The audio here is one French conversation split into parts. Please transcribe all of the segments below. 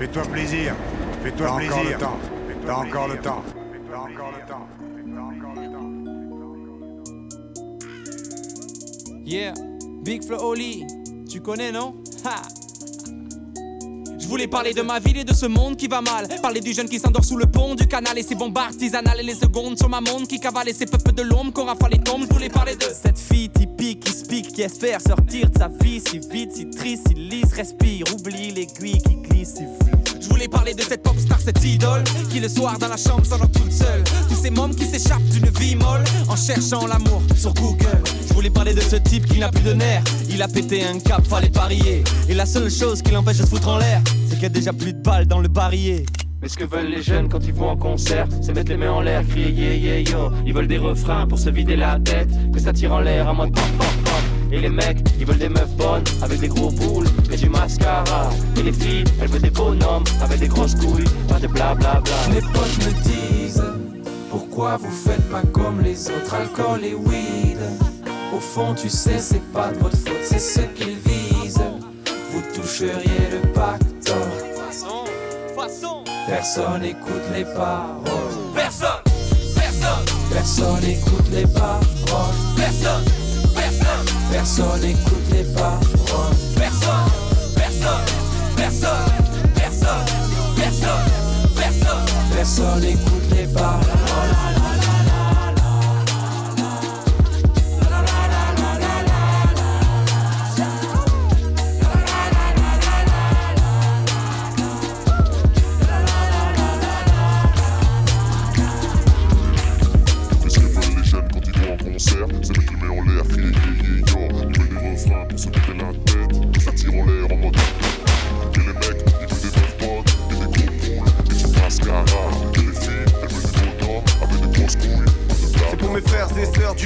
Fais-toi plaisir. Fais-toi plaisir. Encore le temps. T'as encore le temps. T'as encore le temps. Yeah, Big Flo Oli, tu connais non? Ha je voulais parler de ma ville et de ce monde qui va mal. Parler du jeune qui s'endort sous le pont du canal et ses bombes artisanales et les secondes sur ma montre qui cavale et ses peuples de l'ombre qu'on rafale les tombes. Je voulais parler de cette fille typique qui espère sortir de sa vie si vite, si triste, si lisse, respire, oublie l'aiguille qui glisse si vite. Je voulais parler de cette pop star, cette idole Qui le soir dans la chambre s'endort toute seule Tous ces mômes qui s'échappent d'une vie molle En cherchant l'amour sur Google Je voulais parler de ce type qui n'a plus de nerfs Il a pété un cap, fallait parier Et la seule chose qui l'empêche de se foutre en l'air C'est qu'il y a déjà plus de balles dans le barillet mais ce que veulent les jeunes quand ils vont en concert, c'est mettre les mains en l'air, crier yeah yeah yo. Ils veulent des refrains pour se vider la tête, que ça tire en l'air à pop pop pop. Et les mecs, ils veulent des meufs bonnes avec des gros boules et du mascara. Et les filles, elles veulent des bonhommes avec des grosses couilles, pas de blablabla. Bla, Les potes me disent pourquoi vous faites pas comme les autres, alcool et weed. Au fond, tu sais, c'est pas de votre faute, c'est ce qu'ils visent. Vous toucheriez le pactole. Personne écoute les paroles. Personne, personne, personne écoute les paroles. Personne, personne, personne écoute les paroles. Personne, personne, personne, personne, personne, personne, personne écoute les paroles.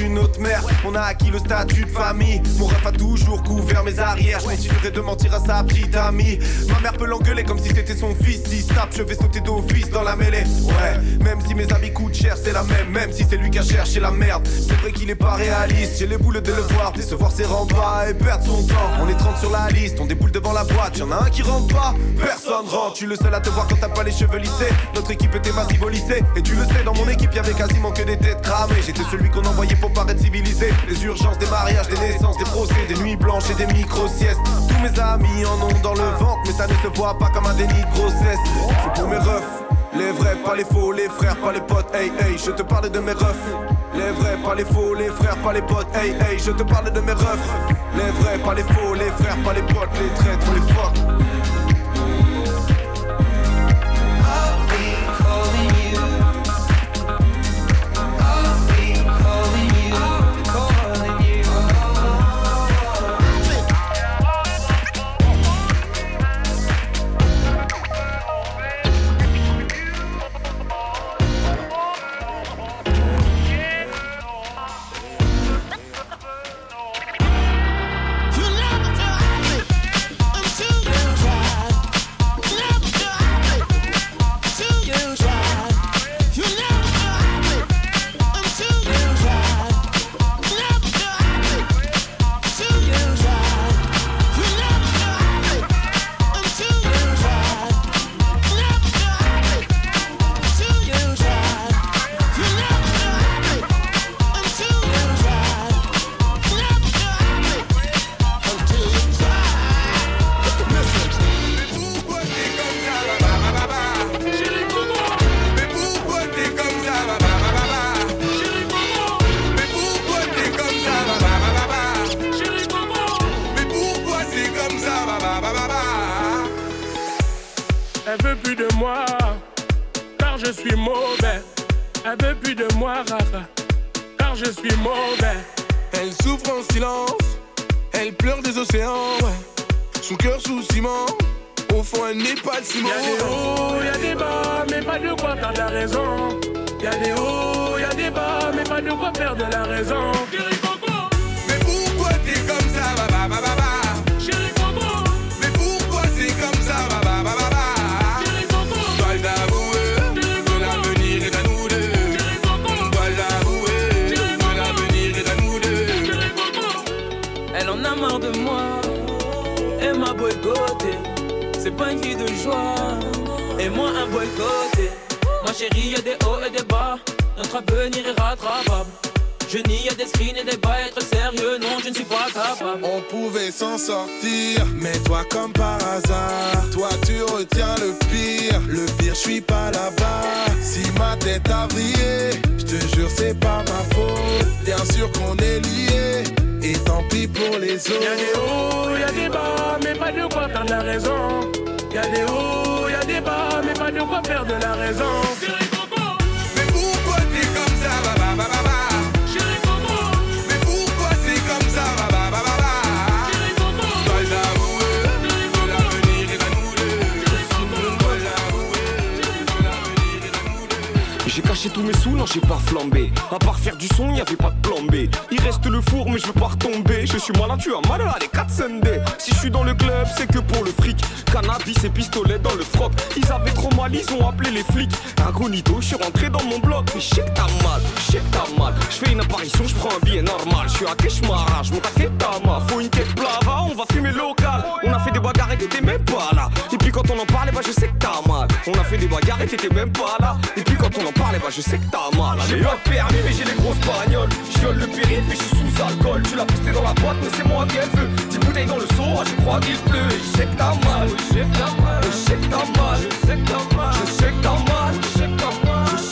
D'une autre mère. On a acquis le statut de famille. Mon rêve a toujours couvert mes arrières. Je continuerai de mentir à sa petite amie. Ma mère peut l'engueuler comme si c'était son fils. Si tape, je vais sauter d'office dans la mêlée. Ouais, même si mes amis coûtent cher, c'est la même. Même si c'est lui qui a cherché la merde. C'est vrai qu'il est pas réaliste. J'ai les boules de le voir, décevoir ses pas et perdre son temps. On est 30 sur la liste, on déboule devant la boîte. Y'en a un qui rentre pas, personne rentre. Tu le seul à te voir quand t'as pas les cheveux lissés. Notre équipe était massive au. Et tu le sais, dans mon équipe, y'avait quasiment que des têtes cramées. J'étais celui qu'on envoyait pour paraître civilisé. Les urgences, des mariages, des naissances, des procès, des nuits blanches et des micro-siestes. Tous mes amis en ont dans le ventre, mais ça ne se voit pas comme un déni de grossesse. C'est pour mes refs. Les vrais, pas les faux, les frères, pas les potes, hey hey, je te parle de mes refs. Les vrais, pas les faux, les frères, pas les potes, hey hey, je te parle de mes refs. Les vrais, pas les faux, les frères, pas les potes, les traîtres, les fuck. car je suis mauvais. Elle souffre en silence, elle pleure des océans. Son cœur sous ciment, au fond elle n'est pas de ciment. Y'a des hauts, y'a des bas, mais pas de quoi perdre la raison. Y'a des hauts, y'a des bas, mais pas de quoi perdre la raison. Une vie de joie. Et moi, un boycotté. Ma chérie, y'a des hauts et des bas. Notre avenir est rattrapable. Je nie, a des screens et des bas, être sérieux, non, je ne suis pas capable. On pouvait s'en sortir, mais toi comme par hasard, toi tu retiens le pire. Le pire, je suis pas là-bas. Si ma tête a brillé, je te jure, c'est pas ma faute. Bien sûr qu'on les autres. Y'a des hauts, y'a des bas, mais pas de quoi perdre la raison. Y'a des hauts, y'a des bas, mais pas de quoi perdre la raison. Mais pourquoi t'es comme ça, bah, bah, bah, caché tous mes sous, non j'ai pas flambé. À part faire du son, y avait pas de plan Il reste le four mais je veux pas retomber. Je suis malin, tu as mal à les 4 Sunday. Si je suis dans le club, c'est que pour le fric. Cannabis et pistolet dans le froc. Ils avaient trop mal, ils ont appelé les flics. Incognito, je suis rentré dans mon bloc. Mais je sais que t'as mal, je sais que t'as mal. Je fais une apparition, je prends un billet normal. Je suis à Keshmara, je monte à Ketama Faut une tête plava, on va fumer local. On a fait des bagarres et t'étais même pas là. Et puis quand on en parlait, bah je sais que t'as mal. On a fait des bagarres et t'étais même pas là. Et puis quand on en parlait, bah je sais que t'as mal J'ai pas de permis mais j'ai les grosses bagnoles Je viole le périph' et je suis sous alcool Tu l'as posté dans la boîte mais c'est moi qu'elle veut 10 bouteilles dans le seau, ah, je crois qu'il pleut je sais que t'as mal, je sais que t'as mal Je sais que t'as mal, je sais que t'as mal Je sais que t'as mal, je sais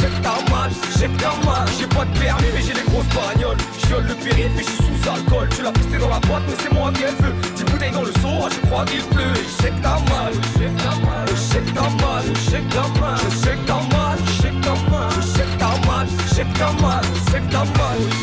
que t'as mal Je J'ai pas de permis mais j'ai les grosses bagnoles Je viole le périph' et je suis sous alcool Tu l'as posté dans la boîte mais c'est moi qu'elle veut 10 bouteilles dans le seau, ah, je crois qu'il pleut je sais que t'as mal, je sais que t'as mal Je sais que t'as mal, je sais que t'as mal how much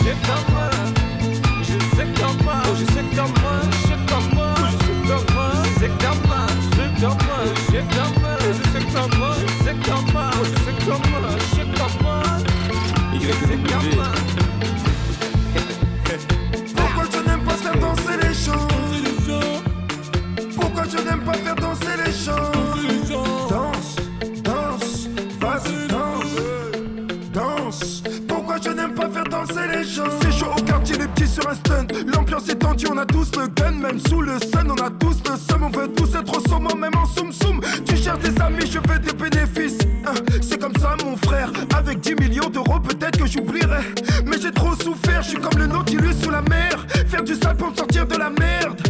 On a tous le gun Même sous le sun, on a tous le seum On veut tous être au sommet, même en soum soum. Tu cherches des amis, je veux des bénéfices. Hein, C'est comme ça mon frère Avec 10 millions d'euros peut-être que j'oublierai. Mais j'ai trop souffert, je suis comme le Nautilus sous la mer. Faire du sale pour me sortir de la merde.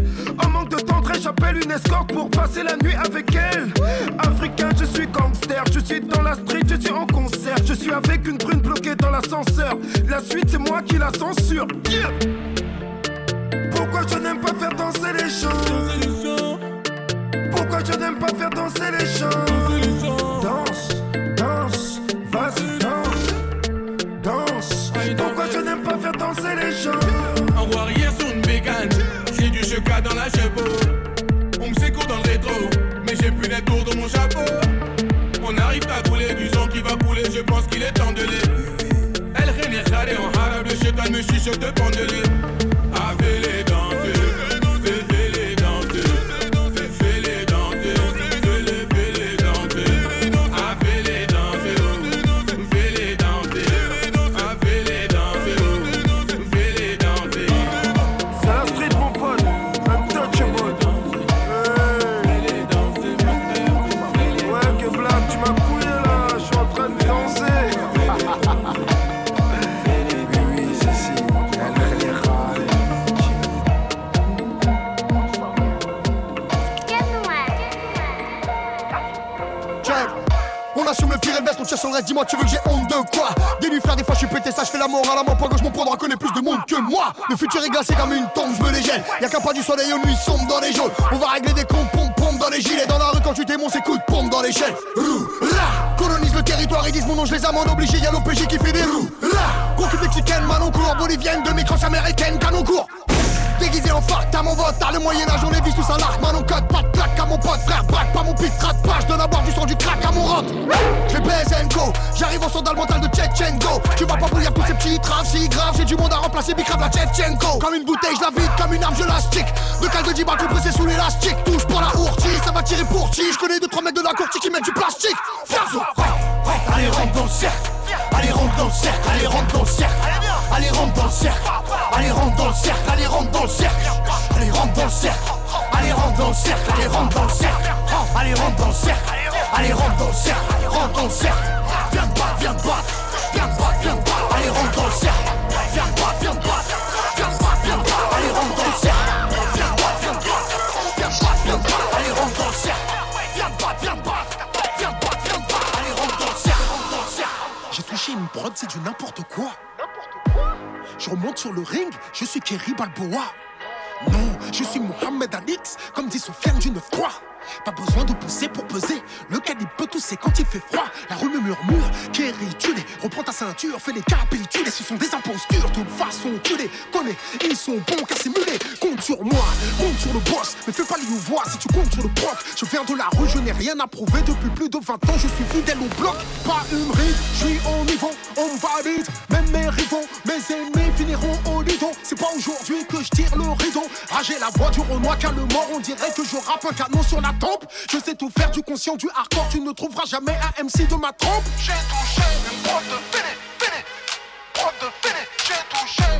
En manque de tendresse, j'appelle une escorte pour passer la nuit avec elle. Africain, je suis gangster, je suis dans la street, je suis en concert. Je suis avec une brune bloquée dans l'ascenseur. La suite c'est moi qui la censure Pourquoi je n'aime pas faire danser les gens Pourquoi je n'aime pas faire danser les gens Danse, danse, vas-y danse. Danse. Pourquoi je n'aime pas faire danser les gens Un warrior sur une bécane, j'ai du cheka dans la chapeau. On me secoue dans le rétro, mais j'ai plus les tours dans mon chapeau. On arrive à couler du sang qui va couler, je pense qu'il est temps de les. Elle rené en arabe, le chétan me chuchote de sur le reste, dis-moi tu veux que j'ai honte de quoi. Des nuits faire des fois je suis pété ça, je fais la morale. À mon point gauche, mon droit connaît plus de monde que moi. Le futur est glacé comme une tombe, je me les Y'a qu'un pas du soleil aux nuits sombres dans les jaunes. On va régler des comptes, pompe, pompe dans les gilets. Dans la rue quand tu t'émonces, c'est coup de pompe dans l'échelle. Roux, Colonise le territoire, ils disent mon nom, je les amende obligés. Y'a l'OPJ qui fait des roues, là mexicaine, Manon court, bolivienne, demi-crosse américaine, canon court. Déguisé en phare, t'as mon vote, t'as le Moyen-Âge, on les vise tous à l'arc, man, on code, mon pote, frère, braque pas mon pit, rate pas, je donne à boire du sang du crack à mon rentre. Je vais baise go, j'arrive dans le mental de Tchetchenko. Tu vas pas bouillir tous ces petits traves, si grave, j'ai du monde à remplacer, bicrave la Tchetchenko. Comme une bouteille, je la vide, comme une arme, je la stick. De cal de 10 balles sous l'élastique, touche pour la ourtie, ça va tirer pour ti. Je connais 2-3 mecs de la courtie qui mettent du plastique. Fiazo, allez, rentre dans le cercle. Allez rentre dans le cercle, allez rentre dans le cercle Allez rentre dans le cercle Allez rentre dans le cercle, allez rentre dans le cercle Allez rentre dans le cercle Allez rentre dans le cercle, allez rentre dans le cercle Allez, rentre dans le cercle. Allez, rentre dans le cercle. Allez, rentre dans le cercle. Viens te battre, viens te battre. Viens te battre, viens te battre. Allez, rentre dans le cercle. Viens te battre, viens te battre. Viens te battre, viens te battre. Allez, rentre dans le cercle. Viens te battre, viens te battre. Viens te battre, viens te battre. Allez, rentre dans le cercle. Viens te battre, viens te battre. Viens te battre, viens te battre. Allez, rentre dans le cercle. Rentre dans le cercle. J'ai touché une prod, c'est du n'importe quoi. Je remonte sur le ring, je suis Kerry Balboa. Je suis Mohamed Alix, comme dit Sofiane du 9-3. Pas besoin de pousser pour peser. Le calibre peut tousser quand il fait froid. La rue me murmure, Kerry, tu les reprends ta ceinture, fais les capitules. Ce sont des impostures, de toute façon, tu les connais. Ils sont bons qu'à simuler. Compte sur moi, compte sur le boss. Mais fais pas voir si tu comptes sur le proc. Je viens de la rue, je n'ai rien à prouver depuis plus de 20 ans. Je suis fidèle au bloc, pas une ride. Je suis au niveau, on valide. Même mes aujourd'hui que je tire le rideau. J'ai la voix du Renoir, car le mort, on dirait que je rappe un canon sur la je sais tout faire du conscient, du hardcore. Tu ne trouveras jamais un MC de ma trompe. J'ai touché une de fini, fini. Prod de fini. J'ai touché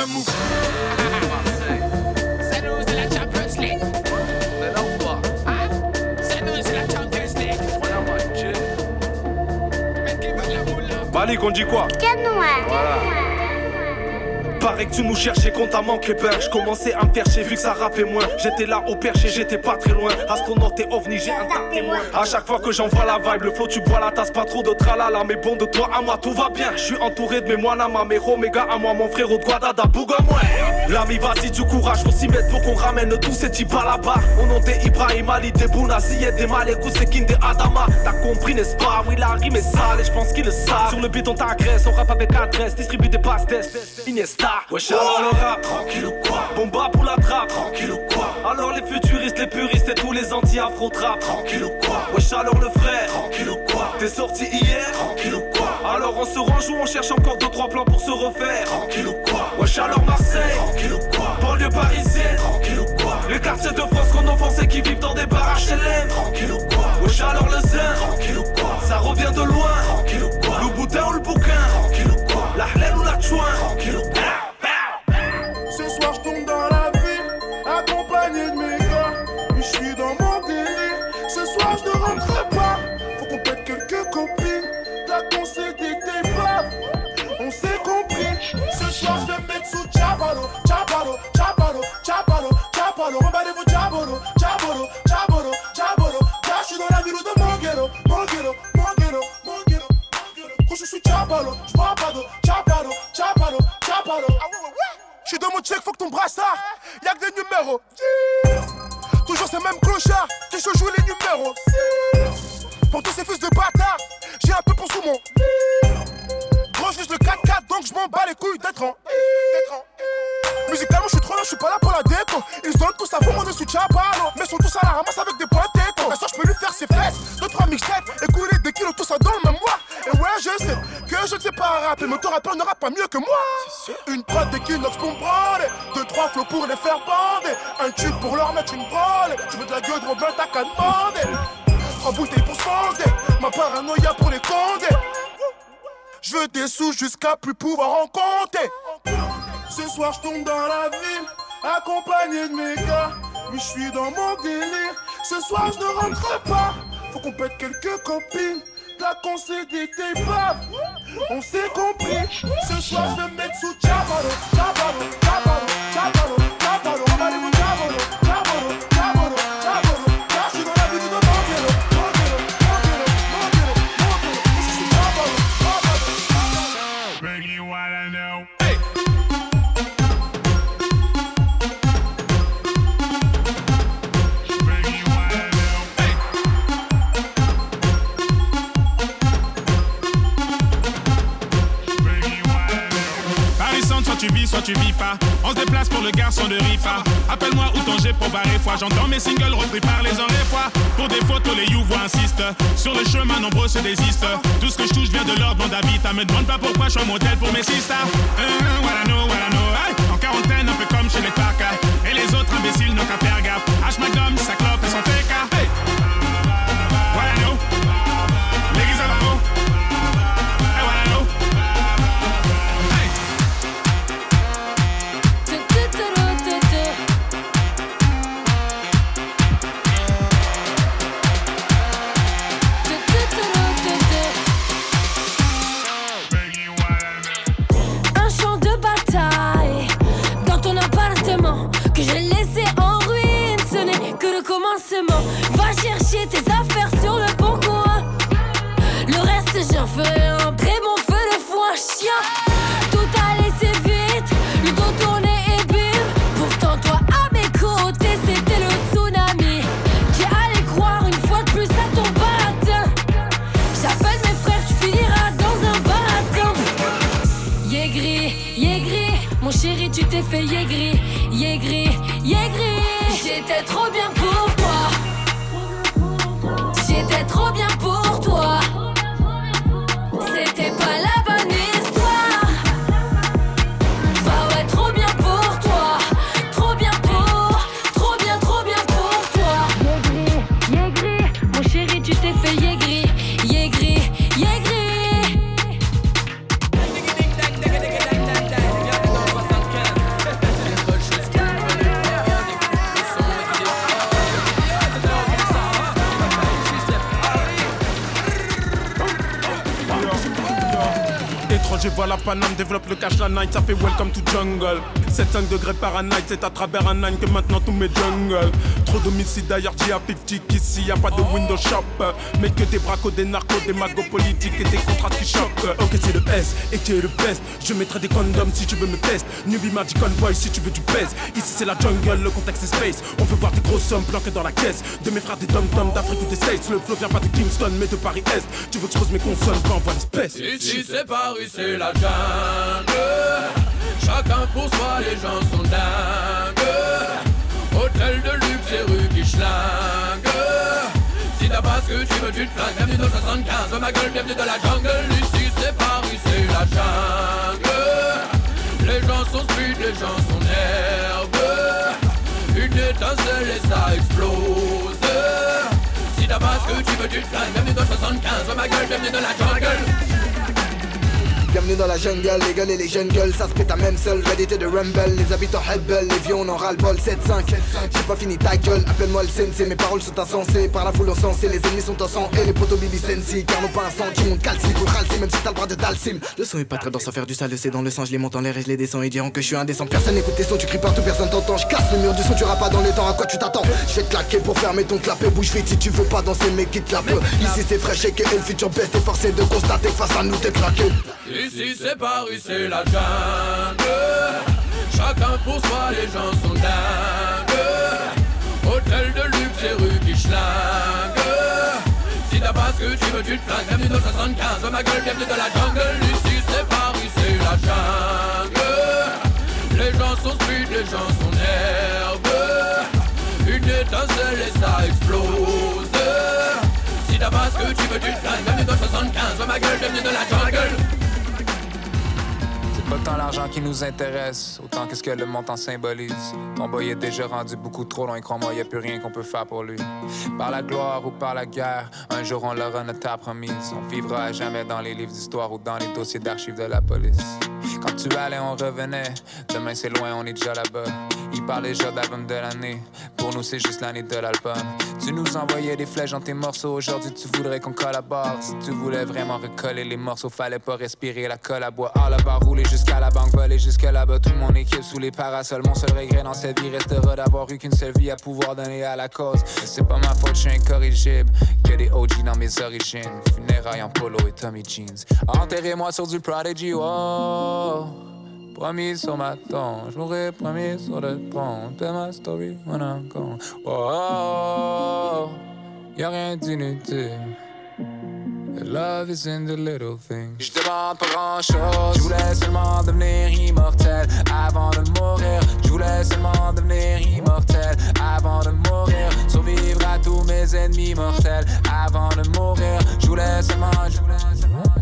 le. C'est nous, c'est la Champions League. On est là ou pas C'est nous, c'est la Champions League. Voilà, moi, Dieu. Mais qui veut la boule Malik, on dit quoi? Canoë. Voilà. Tu nous cherchais quand t'as manqué peur. Je commençais à me faire vu que ça rappait moins. J'étais là au perché, j'étais pas très loin. Astronaute et ovni, j'ai un tas témoin. À chaque fois que j'envoie la vibe, le flow, tu bois la tasse, pas trop de tralala. Mais bon, de toi à moi, tout va bien. Je suis entouré de mes moines à ma mes gars à moi, mon frère au Guadada, Bouga moi. L'ami, vas-y, du courage, faut s'y mettre pour qu'on ramène tous ces types à là-bas. Au nom des Ibrahim Ali, des Bouna, Ziyed, des Malek, c'est des Adama. T'as compris, n'est-ce pas? Oui, la rime est sale et je pense qu'il le savent. Sur le beat, on t'agresse, on rappe avec adresse, distribue des pastes, Iniesta. Wesh, alors le rap, tranquille ou quoi? Bomba pour la trappe, tranquille ou quoi? Alors les futuristes, les puristes et tous les anti-afro-trap, tranquille ou quoi? Wesh alors le frère, tranquille ou quoi? T'es sorti hier, tranquille ou quoi? Alors on se range ou on cherche encore 2-3 plans pour se refaire, tranquille ou quoi Wesh alors Marseille, tranquille ou quoi Banlieue parisienne, tranquille ou quoi Les quartiers de France qu'on offense et qui vivent dans des baraques HLM, tranquille ou quoi Wesh alors le zen, tranquille ou quoi Ça revient de loin, tranquille ou quoi Le boutin ou le bouquin, tranquille ou quoi La hlène ou la chouin, tranquille ou quoi sous mon. Gros, je le 4-4, donc je m'en bats les couilles d'être en. Musicalement, je suis trop lent, suis pas là pour la déco. Ils se donnent tous à fond, on est sous Diabalo. Mais sont tous à la ramasse avec des points d'écho. La je peux lui faire ses fesses. Deux, trois mixtapes et couler des kilos, tout ça dans le même mois. Et ouais, je sais que je ne sais pas rapper, mais ton rappeur n'aura pas mieux que moi. Une prod d'équinox branler. Deux, trois flots pour les faire bander. Un tube pour leur mettre une branle. Je veux de la gueule de Robin, t'as qu'à demander. Trois bouteilles pour se Ma paranoïa pour les condés. Je veux des sous jusqu'à plus pouvoir en compter. Ce soir, je tombe dans la ville, accompagné de mes gars. Oui, je suis dans mon délire. Ce soir, je ne rentre pas. Faut qu'on pète quelques copines. T'as concédé tes baves. On s'est compris. Ce soir, je vais mettre sous Chabalo, Chabalo, Chabalo, Chabalo, On se déplace pour le garçon de Rifa. Appelle-moi ton pour barrer foi. J'entends mes singles repris par les et fois. Pour des photos, les you insistent. Sur le chemin, nombreux se désistent. Tout ce que je touche vient de l'ordre d'habitat. Me demande pas pourquoi je suis un modèle pour mes sisters. Uh, no. Hey, en quarantaine, un peu comme chez les facs. Et les autres imbéciles n'ont qu'à faire Va chercher tes affaires sur le bon coin. Le reste, j'en ferai un très bon feu de foin chien. Tout a laissé vite, le dos tourné et bim. Pourtant, toi à mes côtés, c'était le tsunami. Qui allait croire une fois de plus à ton baratin. J'appelle mes frères, tu finiras dans un baratin. Yégri, yégri, mon chéri, tu t'es fait yégri. J'étais trop bien pour Le la night, ça fait welcome to jungle. 7-5 degrés night, c'est à travers un nine que maintenant tout mes jungle. Trop d'homicides d'ailleurs, j'ai à 50 qu'ici y a pas de window shop. Mais que des bracos, des narcos, des magos politiques et des contrats qui choquent. Ok, c'est le S et tu es le best. Je mettrai des condoms si tu veux me tester. Newbie Magic Boy si tu veux du pèse. Ici c'est la jungle, le contexte c'est space. On peut voir des grosses sommes planquées dans la caisse. De mes frères des dom dom d'Afrique ou des States. Le flow vient pas de Kingston mais de Paris Est. Tu veux que je pose mes consonnes, pas envoie l'espèce. Ici c'est Paris, c'est la jungle. Chacun pour soi, les gens sont dingues. Hôtel de luxe et rue qui schlingue. Si t'as pas ce que tu veux, tu te flingues. Bienvenue dans 75, ma gueule, bienvenue dans la jungle. Ici c'est Paris, c'est la jungle. Les gens sont speed, les gens sont nerveux. Une étincelle et ça explose. Si t'as pas ce que tu veux, tu te flingues. Bienvenue dans 75, ma gueule, bienvenue dans la jungle. Bienvenue dans la jungle, les gueules et les jeunes gueules, ça se pète à même seul, réalité de rumble, les habitants Hubble, les vieux on en ras le bol, 7-5, j'ai pas fini ta gueule, appelle-moi le sensei, mes paroles sont insensées, par la foule encensée, les ennemis sont en sang, et les potos Billy Sensi, car nos pas un centime, on calcime, pour ralcim, même si t'as le bras de Dalsim. Le son est pas très dans faire du sale, c'est dans le sang, je les monte en l'air et je les descends, ils diront que je suis indécent, personne n'écoute tes sons, tu cries partout, personne t'entend, je casse le mur du son, tu pas dans les temps, à quoi tu t'attends? Je vais te claquer pour fermer ton clapet, bouge vite si tu veux pas danser, mais quitte la peu, ici c'est fraîche et le futur best, t'es forcé de constater que face à nous t'es claqué. Ici c'est Paris, c'est la jungle. Chacun pour soi, les gens sont dingues. Hôtel de luxe et rue qui schlingue. Si t'as pas ce que tu veux, tu te flingues. Bienvenue dans 75, ma gueule, bienvenue dans la jungle. Ici c'est Paris, c'est la jungle. Les gens sont speed, les gens sont nerveux. d'un seul et ça explose. Si t'as pas ce que tu veux, tu te bienvenue dans 75, ma gueule, bienvenue dans la jungle. Pas tant l'argent qui nous intéresse, autant qu'est-ce que le montant symbolise. Mon boy est déjà rendu beaucoup trop loin, crois-moi, y a plus rien qu'on peut faire pour lui. Par la gloire ou par la guerre, un jour on l'aura notre promise. On vivra à jamais dans les livres d'histoire ou dans les dossiers d'archives de la police. Quand tu allais, on revenait. Demain c'est loin, on est déjà là-bas. Il parle déjà d'album de l'année. Pour nous, c'est juste l'année de l'album. Tu nous envoyais des flèches dans tes morceaux. Aujourd'hui, tu voudrais qu'on collabore. Si tu voulais vraiment recoller les morceaux, fallait pas respirer la colle à bois. À la barre, rouler jusqu'à la banque, voler jusque là-bas. Toute mon équipe sous les parasols. Mon seul regret dans cette vie restera d'avoir eu qu'une seule vie à pouvoir donner à la cause. c'est pas ma faute, je suis incorrigible. Que des OG dans mes origines. Funérailles en polo et Tommy Jeans. Enterrez-moi sur du Prodigy, oh promis sur ma tombe, je m'aurais promis sur le pont. Tell ma story when I'm gone. Oh, oh, oh, y'a rien d'inutile. Love is in the little things. Je demande pas grand chose. Je voulais seulement devenir immortel avant de mourir. Je voulais seulement devenir immortel avant de mourir. Survivre à tous mes ennemis mortels avant de mourir. Je voulais seulement, je voulais seulement.